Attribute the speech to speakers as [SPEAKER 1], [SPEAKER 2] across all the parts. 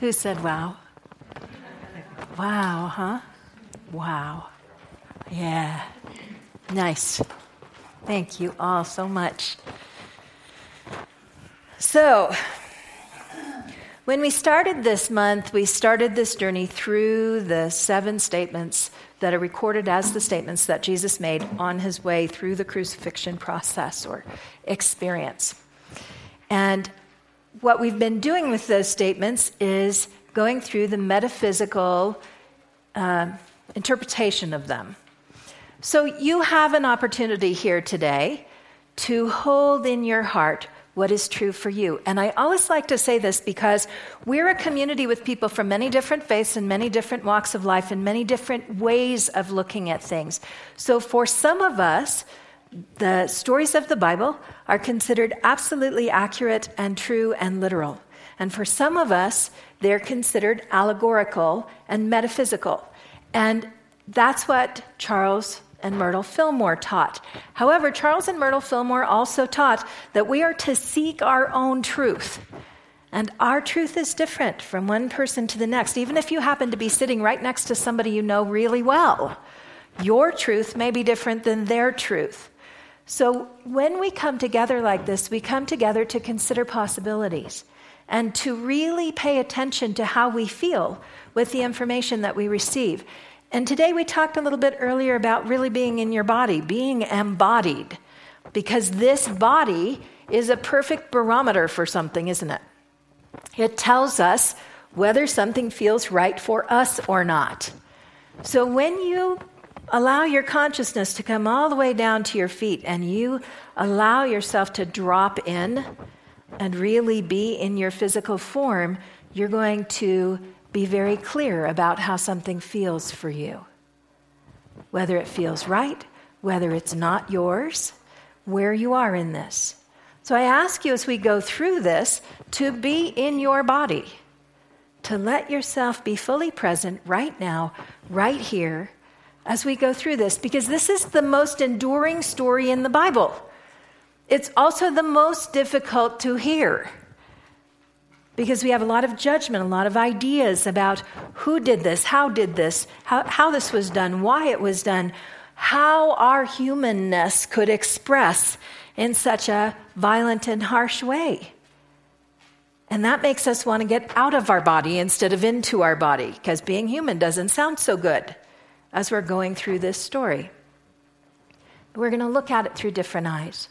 [SPEAKER 1] Who said wow? Wow, huh? Wow. Yeah. Nice. Thank you all so much. So, when we started this month, we started this journey through the seven statements that are recorded as the statements that Jesus made on his way through the crucifixion process or experience. And what we've been doing with those statements is going through the metaphysical uh, interpretation of them. So you have an opportunity here today to hold in your heart what is true for you. And I always like to say this because we're a community with people from many different faiths and many different walks of life and many different ways of looking at things. So for some of us, the stories of the Bible are considered absolutely accurate and true and literal. And for some of us, they're considered allegorical and metaphysical. And that's what Charles and Myrtle Fillmore taught. However, Charles and Myrtle Fillmore also taught that we are to seek our own truth. And our truth is different from one person to the next, even if you happen to be sitting right next to somebody you know really well. Your truth may be different than their truth. So when we come together like this, we come together to consider possibilities and to really pay attention to how we feel with the information that we receive. And today we talked a little bit earlier about really being in your body, being embodied, because this body is a perfect barometer for something, isn't it? It tells us whether something feels right for us or not. So when you allow your consciousness to come all the way down to your feet and you allow yourself to drop in and really be in your physical form, you're going to be very clear about how something feels for you. Whether it feels right, whether it's not yours, where you are in this. So I ask you as we go through this to be in your body, to let yourself be fully present right now, right here, as we go through this, because this is the most enduring story in the Bible. It's also the most difficult to hear because we have a lot of judgment, a lot of ideas about who did this, how did this, how, how this was done, why it was done, how our humanness could express in such a violent and harsh way. And that makes us want to get out of our body instead of into our body, because being human doesn't sound so good as we're going through this story. We're going to look at it through different eyes.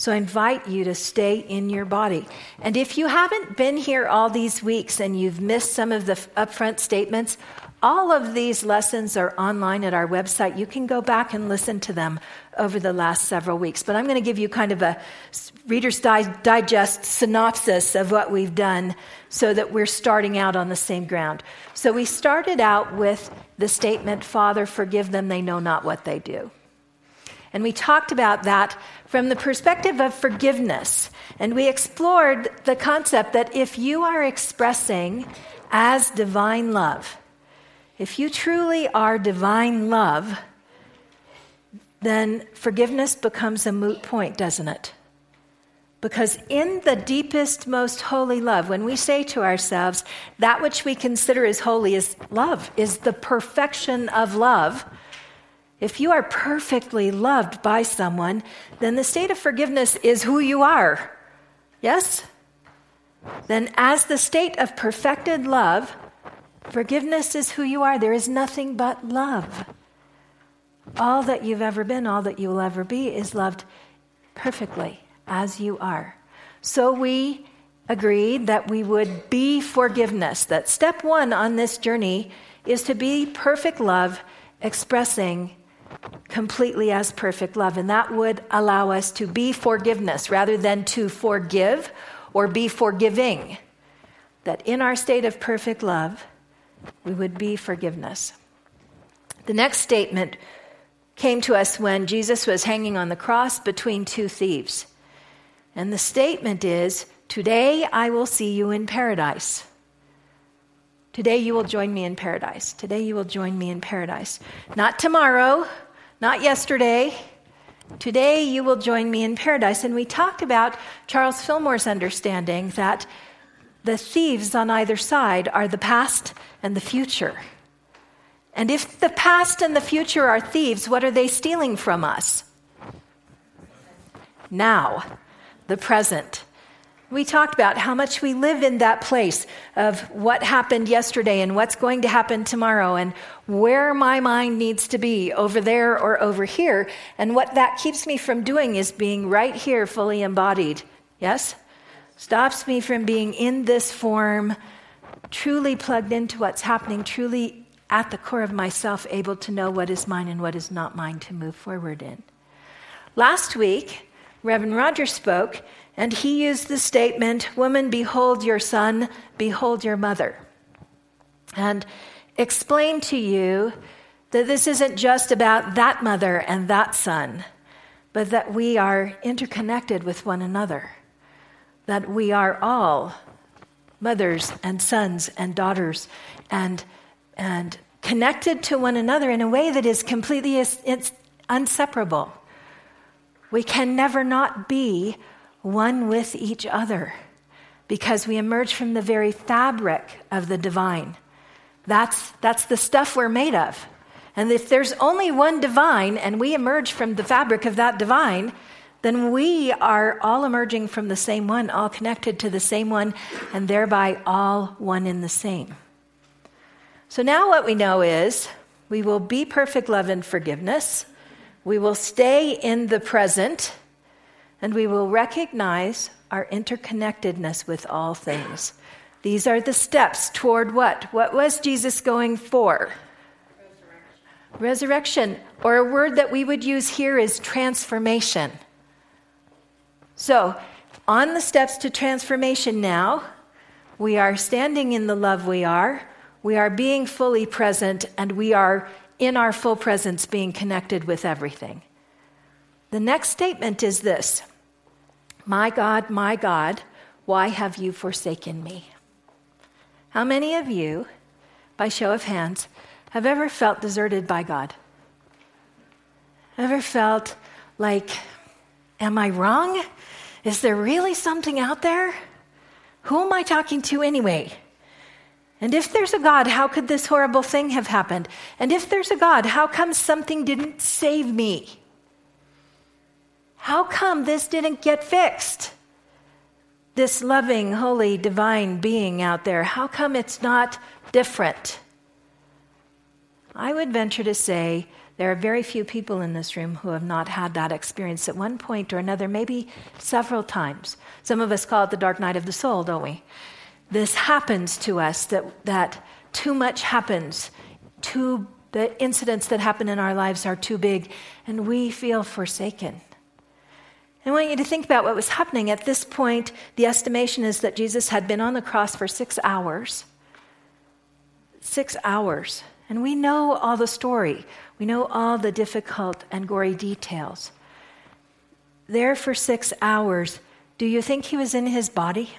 [SPEAKER 1] So I invite you to stay in your body. And if you haven't been here all these weeks and you've missed some of the upfront statements, all of these lessons are online at our website. You can go back and listen to them over the last several weeks. But I'm going to give you kind of a Reader's Digest synopsis of what we've done so that we're starting out on the same ground. So we started out with the statement, Father, forgive them, they know not what they do. And we talked about that from the perspective of forgiveness. And we explored the concept that if you are expressing as divine love, if you truly are divine love, then forgiveness becomes a moot point, doesn't it? Because in the deepest, most holy love, when we say to ourselves, that which we consider as holy is love, is the perfection of love if you are perfectly loved by someone, then the state of forgiveness is who you are. Yes? Then, as the state of perfected love, forgiveness is who you are. There is nothing but love. All that you've ever been, all that you will ever be, is loved perfectly as you are. So we agreed that we would be forgiveness, that step one on this journey is to be perfect love, expressing completely as perfect love. And that would allow us to be forgiveness rather than to forgive or be forgiving. That in our state of perfect love, we would be forgiveness. The next statement came to us when Jesus was hanging on the cross between two thieves. And the statement is Today I will see you in paradise. Today you will join me in paradise. Today you will join me in paradise. Not tomorrow, not yesterday. Today you will join me in paradise. And we talked about Charles Fillmore's understanding that the thieves on either side are the past and the future. And if the past and the future are thieves, what are they stealing from us? Now, the present. We talked about how much we live in that place of what happened yesterday and what's going to happen tomorrow and where my mind needs to be over there or over here. And what that keeps me from doing is being right here, fully embodied. Yes? Stops me from being in this form, truly plugged into what's happening, truly at the core of myself, able to know what is mine and what is not mine to move forward in. Last week, Reverend Rogers spoke, and he used the statement, Woman, behold your son, behold your mother. And explained to you that this isn't just about that mother and that son, but that we are interconnected with one another, that we are all mothers and sons and daughters and, and connected to one another in a way that is completely it's inseparable. We can never not be one with each other because we emerge from the very fabric of the divine. That's, that's the stuff we're made of. And if there's only one divine and we emerge from the fabric of that divine, then we are all emerging from the same one, all connected to the same one, and thereby all one in the same. So now what we know is we will be perfect love and forgiveness. We will stay in the present and we will recognize our interconnectedness with all things. These are the steps toward what? What was Jesus going for? Resurrection. Resurrection. Or a word that we would use here is transformation. So, on the steps to transformation now, we are standing in the love we are, we are being fully present, and we are in our full presence being connected with everything. The next statement is this My God, my God, why have you forsaken me? How many of you, by show of hands, have ever felt deserted by God? Ever felt like, am I wrong? Is there really something out there? Who am I talking to anyway? And if there's a God, how could this horrible thing have happened? And if there's a God, how come something didn't save me? How come this didn't get fixed? This loving, holy, divine being out there, how come it's not different? I would venture to say there are very few people in this room who have not had that experience at one point or another, maybe several times. Some of us call it the dark night of the soul, don't we? this happens to us, that, that too much happens, too, the incidents that happen in our lives are too big, and we feel forsaken. I want you to think about what was happening. At this point, the estimation is that Jesus had been on the cross for six hours. Six hours. And we know all the story, we know all the difficult and gory details. There for six hours, do you think he was in his body?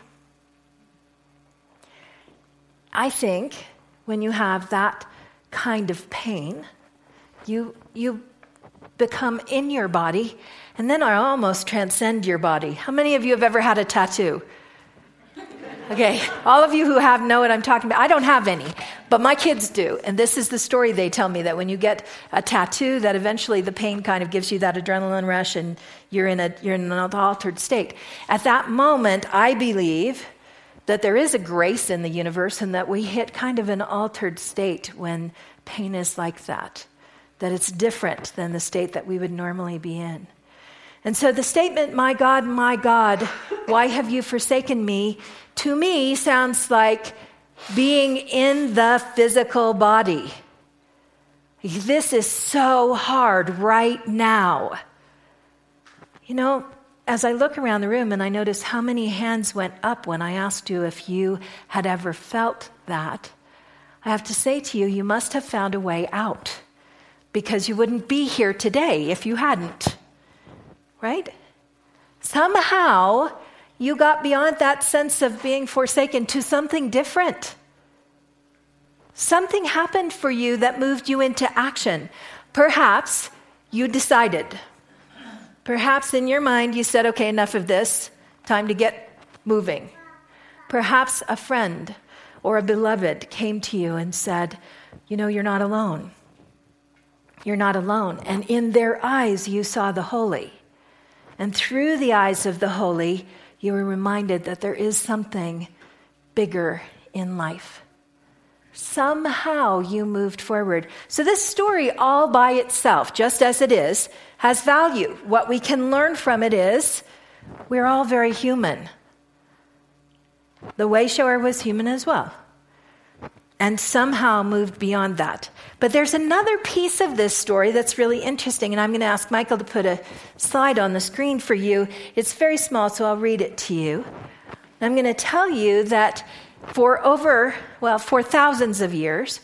[SPEAKER 1] I think when you have that kind of pain, you, you become in your body and then I almost transcend your body. How many of you have ever had a tattoo? Okay, all of you who have know what I'm talking about. I don't have any, but my kids do. And this is the story they tell me that when you get a tattoo, that eventually the pain kind of gives you that adrenaline rush and you're in, a, you're in an altered state. At that moment, I believe that there is a grace in the universe and that we hit kind of an altered state when pain is like that, that it's different than the state that we would normally be in. And so the statement, My God, my God, why have you forsaken me, to me sounds like being in the physical body. This is so hard right now. You know, as I look around the room and I notice how many hands went up when I asked you if you had ever felt that, I have to say to you, you must have found a way out because you wouldn't be here today if you hadn't. Right? Somehow you got beyond that sense of being forsaken to something different. Something happened for you that moved you into action. Perhaps you decided. Perhaps in your mind you said, okay, enough of this, time to get moving. Perhaps a friend or a beloved came to you and said, You know, you're not alone. You're not alone. And in their eyes, you saw the holy. And through the eyes of the holy, you were reminded that there is something bigger in life. Somehow you moved forward. So, this story, all by itself, just as it is, has value. What we can learn from it is we're all very human. The wayshower was human as well, and somehow moved beyond that. But there's another piece of this story that's really interesting, and I'm going to ask Michael to put a slide on the screen for you. It's very small, so I'll read it to you. I'm going to tell you that for over, well, for thousands of years,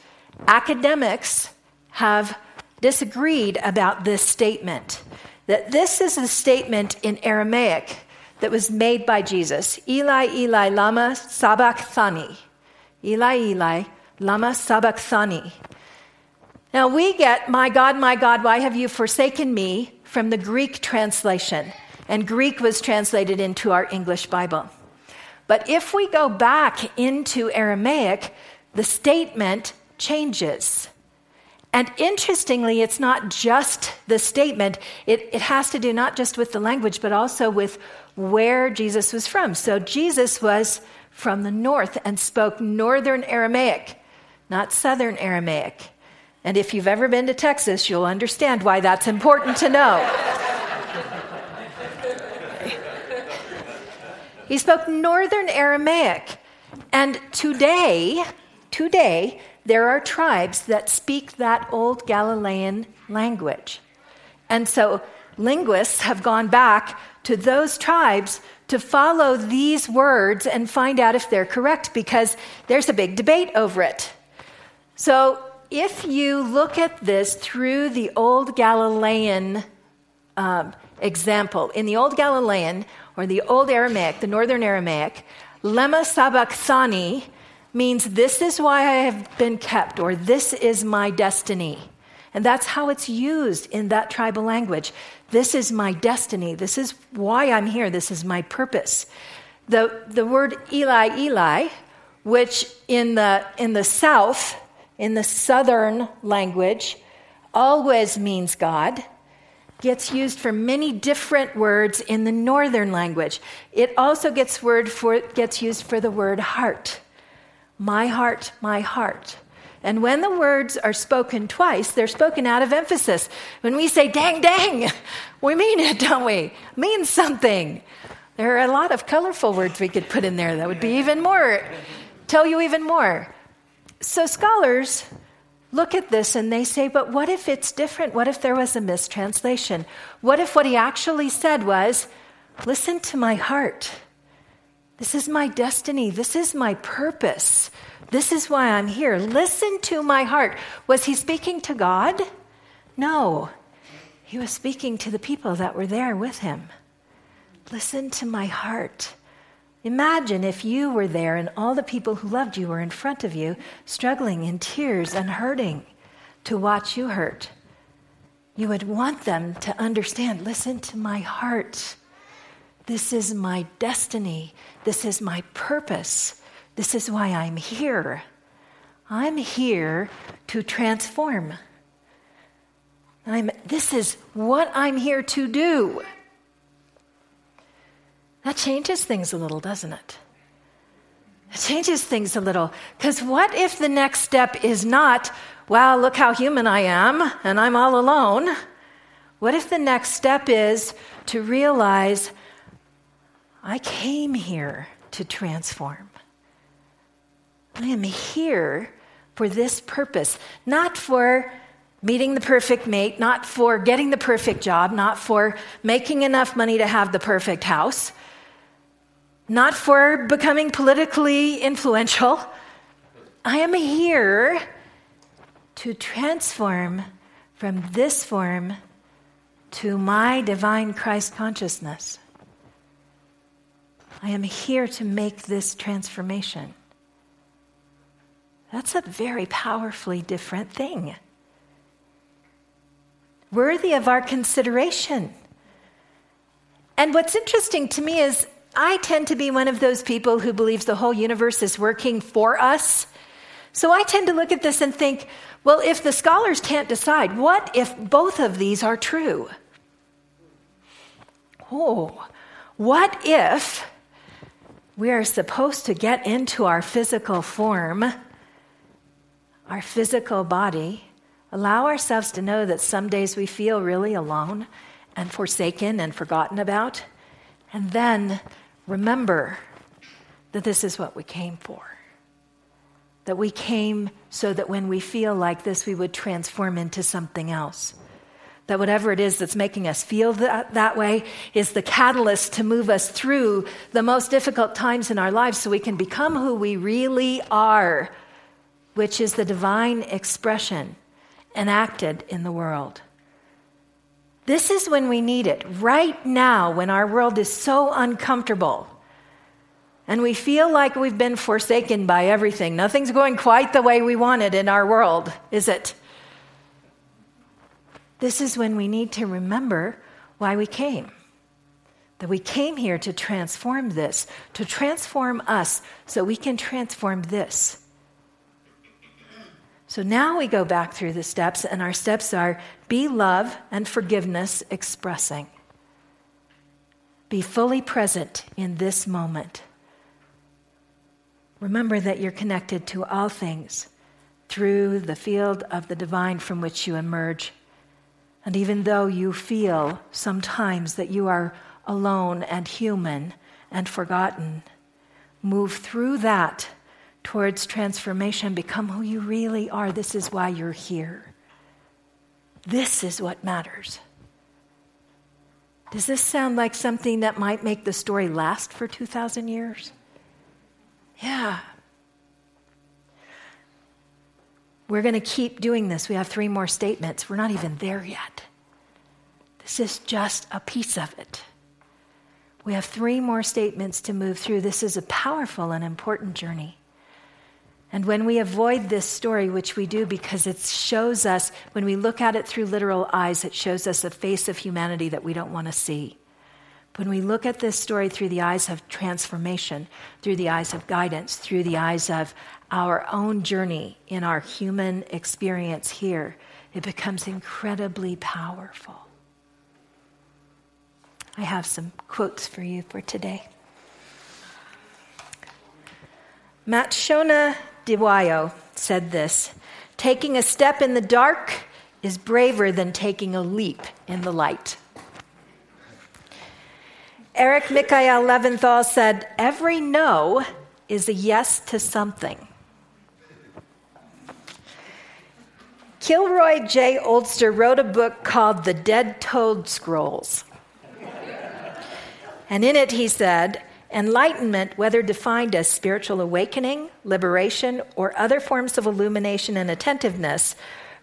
[SPEAKER 1] academics have disagreed about this statement. That this is a statement in Aramaic that was made by Jesus Eli, Eli, Lama Sabachthani. Eli, Eli, Lama Sabachthani. Now we get, My God, my God, why have you forsaken me from the Greek translation? And Greek was translated into our English Bible. But if we go back into Aramaic, the statement changes. And interestingly, it's not just the statement, it, it has to do not just with the language, but also with where Jesus was from. So Jesus was from the north and spoke northern Aramaic, not southern Aramaic. And if you've ever been to Texas, you'll understand why that's important to know. He spoke Northern Aramaic. And today, today, there are tribes that speak that old Galilean language. And so linguists have gone back to those tribes to follow these words and find out if they're correct because there's a big debate over it. So if you look at this through the old Galilean um, example, in the old Galilean, or the Old Aramaic, the Northern Aramaic, lema sabachthani means this is why I have been kept, or this is my destiny. And that's how it's used in that tribal language. This is my destiny. This is why I'm here. This is my purpose. The, the word Eli, Eli, which in the, in the South, in the Southern language, always means God gets used for many different words in the northern language. It also gets word for gets used for the word heart. My heart, my heart. And when the words are spoken twice, they're spoken out of emphasis. When we say dang dang, we mean it, don't we? means something. There are a lot of colorful words we could put in there that would be even more tell you even more. So scholars look at this and they say, but what if it's different? What if there was a mistranslation? What if what he actually said was, listen to my heart? This is my destiny. This is my purpose. This is why I'm here. Listen to my heart. Was he speaking to God? No. He was speaking to the people that were there with him. Listen to my heart. Imagine if you were there and all the people who loved you were in front of you, struggling in tears and hurting to watch you hurt. You would want them to understand listen to my heart. This is my destiny. This is my purpose. This is why I'm here. I'm here to transform. I'm, this is what I'm here to do. That changes things a little, doesn't it? It changes things a little. Because what if the next step is not, wow, look how human I am, and I'm all alone? What if the next step is to realize, I came here to transform? I am here for this purpose, not for meeting the perfect mate, not for getting the perfect job, not for making enough money to have the perfect house, not for becoming politically influential. I am here to transform from this form to my divine Christ consciousness. I am here to make this transformation. That's a very powerfully different thing. Worthy of our consideration. And what's interesting to me is I tend to be one of those people who believes the whole universe is working for us. So I tend to look at this and think, well, if the scholars can't decide, what if both of these are true? Oh, what if we are supposed to get into our physical form, our physical body, allow ourselves to know that some days we feel really alone and forsaken and forgotten about, and then remember that this is what we came for. That we came so that when we feel like this, we would transform into something else that whatever it is that's making us feel that, that way is the catalyst to move us through the most difficult times in our lives so we can become who we really are, which is the divine expression enacted in the world. This is when we need it, right now, when our world is so uncomfortable and we feel like we've been forsaken by everything. Nothing's going quite the way we want it in our world, is it? This is when we need to remember why we came. That we came here to transform this, to transform us so we can transform this. So now we go back through the steps, and our steps are be love and forgiveness expressing. Be fully present in this moment. Remember that you're connected to all things through the field of the divine from which you emerge and even though you feel sometimes that you are alone and human and forgotten, move through that towards transformation. Become who you really are. This is why you're here. This is what matters. Does this sound like something that might make the story last for 2,000 years? Yeah. We're going to keep doing this. We have three more statements. We're not even there yet. This is just a piece of it. We have three more statements to move through. This is a powerful and important journey. And when we avoid this story, which we do because it shows us, when we look at it through literal eyes, it shows us a face of humanity that we don't want to see. When we look at this story through the eyes of transformation, through the eyes of guidance, through the eyes of our own journey in our human experience here, it becomes incredibly powerful. I have some quotes for you for today. Matshona Dhliwayo said this Taking a step in the dark is braver than taking a leap in the light. Eric Michael Leventhal said, Every no is a yes to something. Kilroy J. Oldster wrote a book called The Dead Toad Scrolls. and in it, he said, Enlightenment, whether defined as spiritual awakening, liberation, or other forms of illumination and attentiveness,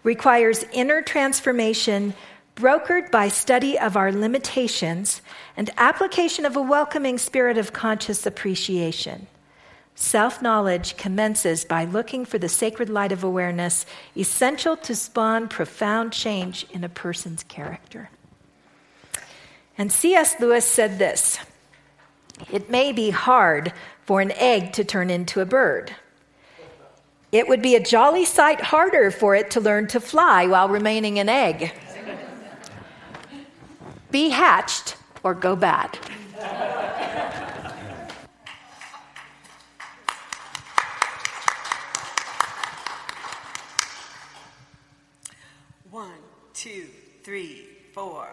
[SPEAKER 1] requires inner transformation brokered by study of our limitations and application of a welcoming spirit of conscious appreciation. Self knowledge commences by looking for the sacred light of awareness, essential to spawn profound change in a person's character. And C.S. Lewis said this It may be hard for an egg to turn into a bird. It would be a jolly sight harder for it to learn to fly while remaining an egg. be hatched or go bad.
[SPEAKER 2] One, two, three, four.